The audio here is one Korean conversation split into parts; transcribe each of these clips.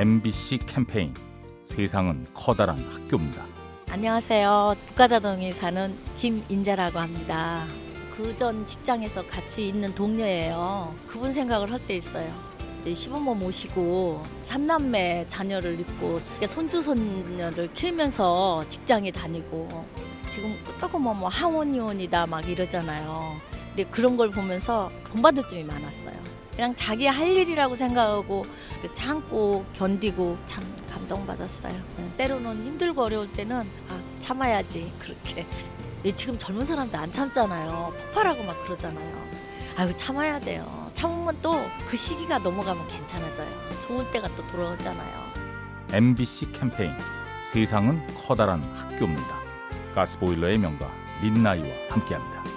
MBC 캠페인 세상은 커다란 학교입니다. 안녕하세요. 북가자동에 사는 김인자라고 합니다. 그 전 직장에서 같이 있는 동료예요. 그분 생각을 할 때 있어요. 이제 시부모 모시고 삼남매 자녀를 있고 손주 손녀를 키우면서 직장에 다니고 지금 끄떡고 뭐, 뭐 하원이원이다 막 이러잖아요. 근데 그런 걸 보면서 본받을 점이 많았어요. 그냥 자기 할 일이라고 생각하고 참고 견디고 참 감동받았어요. 때로는 힘들고 어려울 때는 아, 참아야지 그렇게. 지금 젊은 사람들 안 참잖아요. 폭발하고 막 그러잖아요. 아유 참아야 돼요. 참으면 또 그 시기가 넘어가면 괜찮아져요. 좋은 때가 또 돌아오잖아요. MBC 캠페인 세상은 커다란 학교입니다. 가스보일러의 명가 민나이와 함께합니다.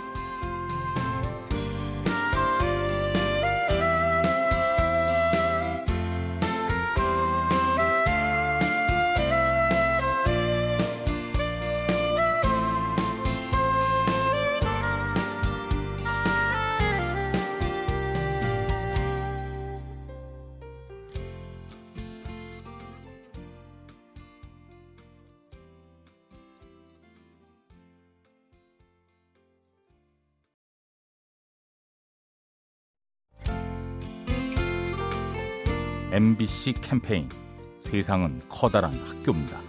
MBC 캠페인 세상은 커다란 학교입니다.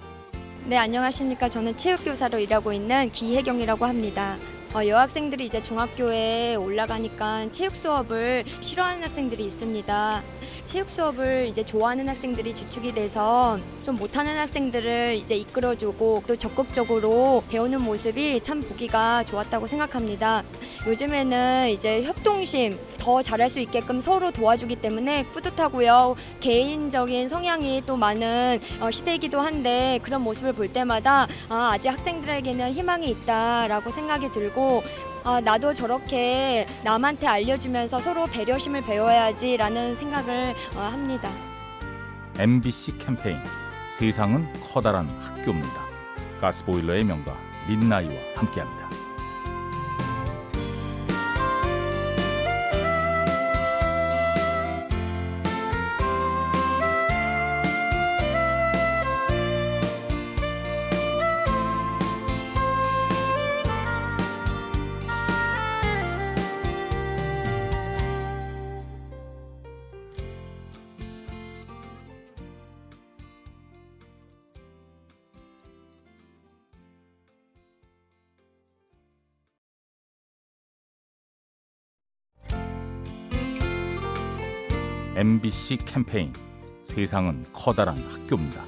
네, 안녕하십니까. 저는 체육교사로 일하고 있는 기혜경이라고 합니다. 어, 여학생들이 이제 중학교에 올라가니까 체육 수업을 싫어하는 학생들이 있습니다. 체육 수업을 이제 좋아하는 학생들이 주축이 돼서 좀 못하는 학생들을 이제 이끌어주고 또 적극적으로 배우는 모습이 참 보기가 좋았다고 생각합니다. 요즘에는 이제 협동심 더 잘할 수 있게끔 서로 도와주기 때문에 뿌듯하고요. 개인적인 성향이 또 많은 어, 시대이기도 한데 그런 모습을 볼 때마다 아, 아직 학생들에게는 희망이 있다라고 생각이 들고 아, 나도 저렇게 남한테 알려주면서 서로 배려심을 배워야지라는 생각을 어, 합니다. MBC 캠페인 세상은 커다란 학교입니다. 가스보일러의 명가 민나이와 함께합니다. MBC 캠페인 세상은 커다란 학교입니다.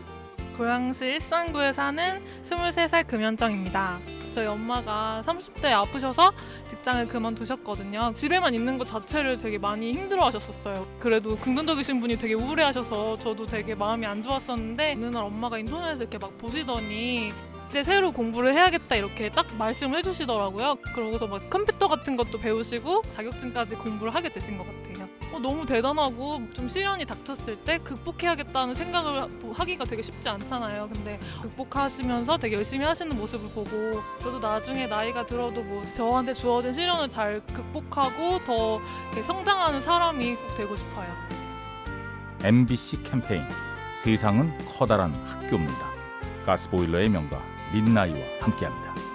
고양시 일산구에 사는 23살 금연정입니다. 저희 엄마가 30대 아프셔서 직장을 그만두셨거든요. 집에만 있는 것 자체를 되게 많이 힘들어 하셨었어요. 그래도 긍정적이신 분이 되게 우울해 하셔서 저도 되게 마음이 안 좋았었는데 어느 날 엄마가 인터넷에서 이렇게 막 보시더니 이제 새로 공부를 해야겠다 이렇게 딱 말씀을 해주시더라고요. 그러고서 막 컴퓨터 같은 것도 배우시고 자격증까지 공부를 하게 되신 것 같아요. 어, 너무 대단하고 좀 시련이 닥쳤을 때 극복해야겠다는 생각을 하기가 되게 쉽지 않잖아요. 근데 극복하시면서 되게 열심히 하시는 모습을 보고 저도 나중에 나이가 들어도 뭐 저한테 주어진 시련을 잘 극복하고 더 성장하는 사람이 꼭 되고 싶어요. MBC 캠페인 세상은 커다란 학교입니다. 가스보일러의 명가 민나이와 함께합니다.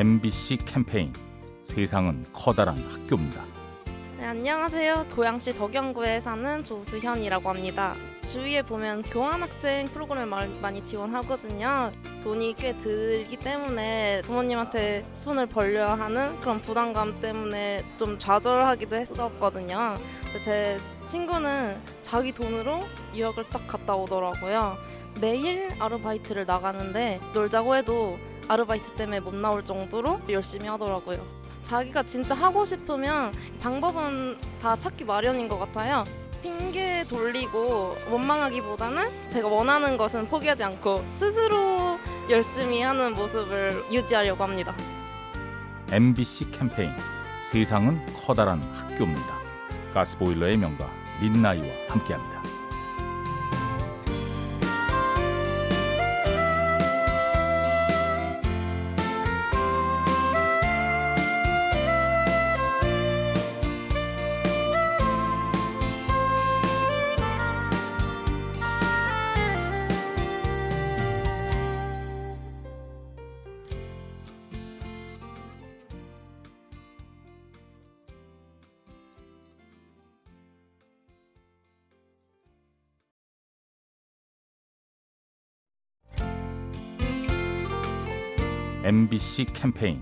MBC 캠페인 세상은 커다란 학교입니다. 네, 안녕하세요. 고양시 덕영구에 사는 조수현이라고 합니다. 주위에 보면 교환학생 프로그램을 많이 지원하거든요. 돈이 꽤 들기 때문에 부모님한테 손을 벌려야 하는 그런 부담감 때문에 좀 좌절하기도 했었거든요. 제 친구는 자기 돈으로 유학을 딱 갔다 오더라고요. 매일 아르바이트를 나가는데 놀자고 해도 아르바이트 때문에 못 나올 정도로 열심히 하더라고요. 자기가 진짜 하고 싶으면 방법은 다 찾기 마련인 것 같아요. 핑계 돌리고 원망하기보다는 제가 원하는 것은 포기하지 않고 스스로 열심히 하는 모습을 유지하려고 합니다. MBC 캠페인 세상은 커다란 학교입니다. 가스보일러의 명가 민나이와 함께합니다. MBC 캠페인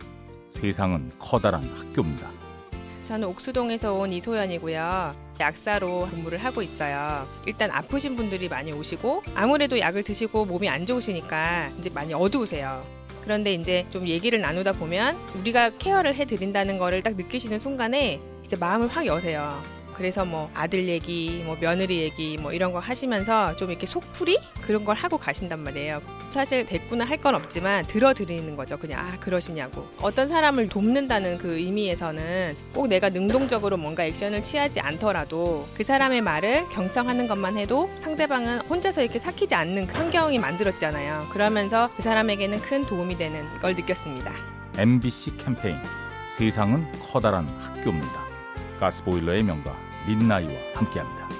세상은 커다란 학교입니다. 저는 옥수동에서 온 이소연이고요. 약사로 근무를 하고 있어요. 일단 아프신 분들이 많이 오시고 아무래도 약을 드시고 몸이 안 좋으시니까 이제 많이 어두우세요. 그런데 이제 좀 얘기를 나누다 보면 우리가 케어를 해드린다는 거를 딱 느끼시는 순간에 이제 마음을 확 여세요. 그래서 뭐 아들 얘기, 뭐 며느리 얘기, 뭐 이런 거 하시면서 좀 이렇게 속풀이 그런 걸 하고 가신단 말이에요. 사실 대꾸는 할건 없지만 들어드리는 거죠. 그냥 아 그러시냐고. 어떤 사람을 돕는다는 그 의미에서는 꼭 내가 능동적으로 뭔가 액션을 취하지 않더라도 그 사람의 말을 경청하는 것만 해도 상대방은 혼자서 이렇게 삭히지 않는 그 환경이 만들어지잖아요. 그러면서 그 사람에게는 큰 도움이 되는 걸 느꼈습니다. MBC 캠페인 세상은 커다란 학교입니다. 가스보일러의 명가 민나이와 함께합니다.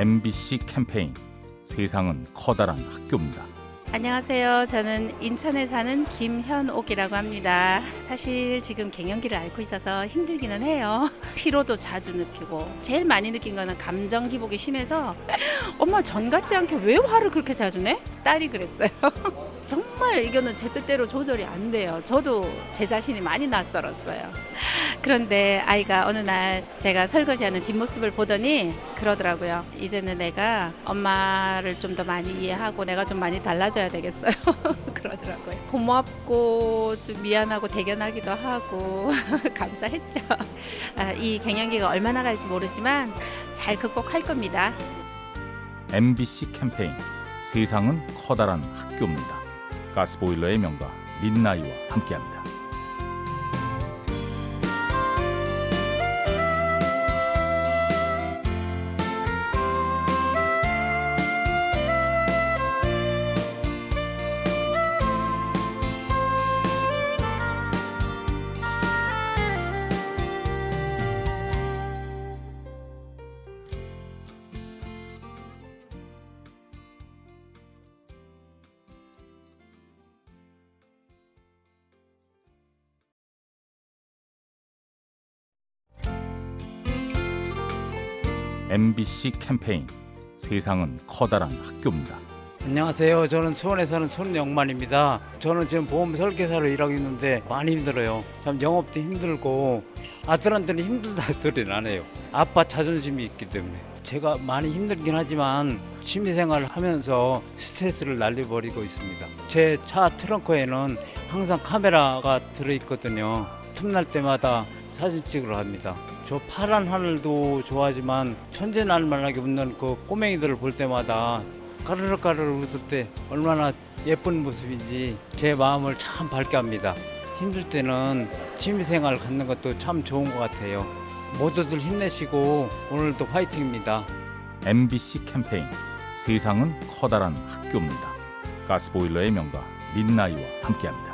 MBC 캠페인 세상은 커다란 학교입니다. 안녕하세요. 저는 인천에 사는 김현옥이라고 합니다. 사실 지금 갱년기를 앓고 있어서 힘들기는 해요. 피로도 자주 느끼고 제일 많이 느낀 거는 감정 기복이 심해서 엄마 전 같지 않게 왜 화를 그렇게 자주 내? 딸이 그랬어요. 정말 이거는 제 뜻대로 조절이 안 돼요. 저도 제 자신이 많이 낯설었어요. 그런데 아이가 어느 날 제가 설거지하는 뒷모습을 보더니 그러더라고요. 이제는 내가 엄마를 좀 더 많이 이해하고 내가 좀 많이 달라져야 되겠어요. 그러더라고요. 고맙고 좀 미안하고 대견하기도 하고 감사했죠. 아, 이 갱년기가 얼마나 갈지 모르지만 잘 극복할 겁니다. MBC 캠페인 세상은 커다란 학교입니다. 가스보일러의 명가 민나이와 함께합니다. MBC 캠페인 세상은 커다란 학교입니다. 안녕하세요. 저는 수원에 사는 손영만입니다. 저는 지금 보험 설계사로 일하고 있는데 많이 힘들어요. 참 영업도 힘들고 아들한테는 힘들다 소리는 안 해요. 아빠 자존심이 있기 때문에 제가 많이 힘들긴 하지만 취미생활을 하면서 스트레스를 날려버리고 있습니다. 제 차 트렁크에는 항상 카메라가 들어있거든요. 틈날 때마다 사진 찍으러 갑니다. 저 파란 하늘도 좋아하지만 천재 날만하게 웃는 그 꼬맹이들을 볼 때마다 까르르 까르르 웃을 때 얼마나 예쁜 모습인지 제 마음을 참 밝게 합니다. 힘들 때는 취미생활 갖는 것도 참 좋은 것 같아요. 모두들 힘내시고 오늘도 화이팅입니다. MBC 캠페인 세상은 커다란 학교입니다. 가스보일러의 명가 민나이와 함께합니다.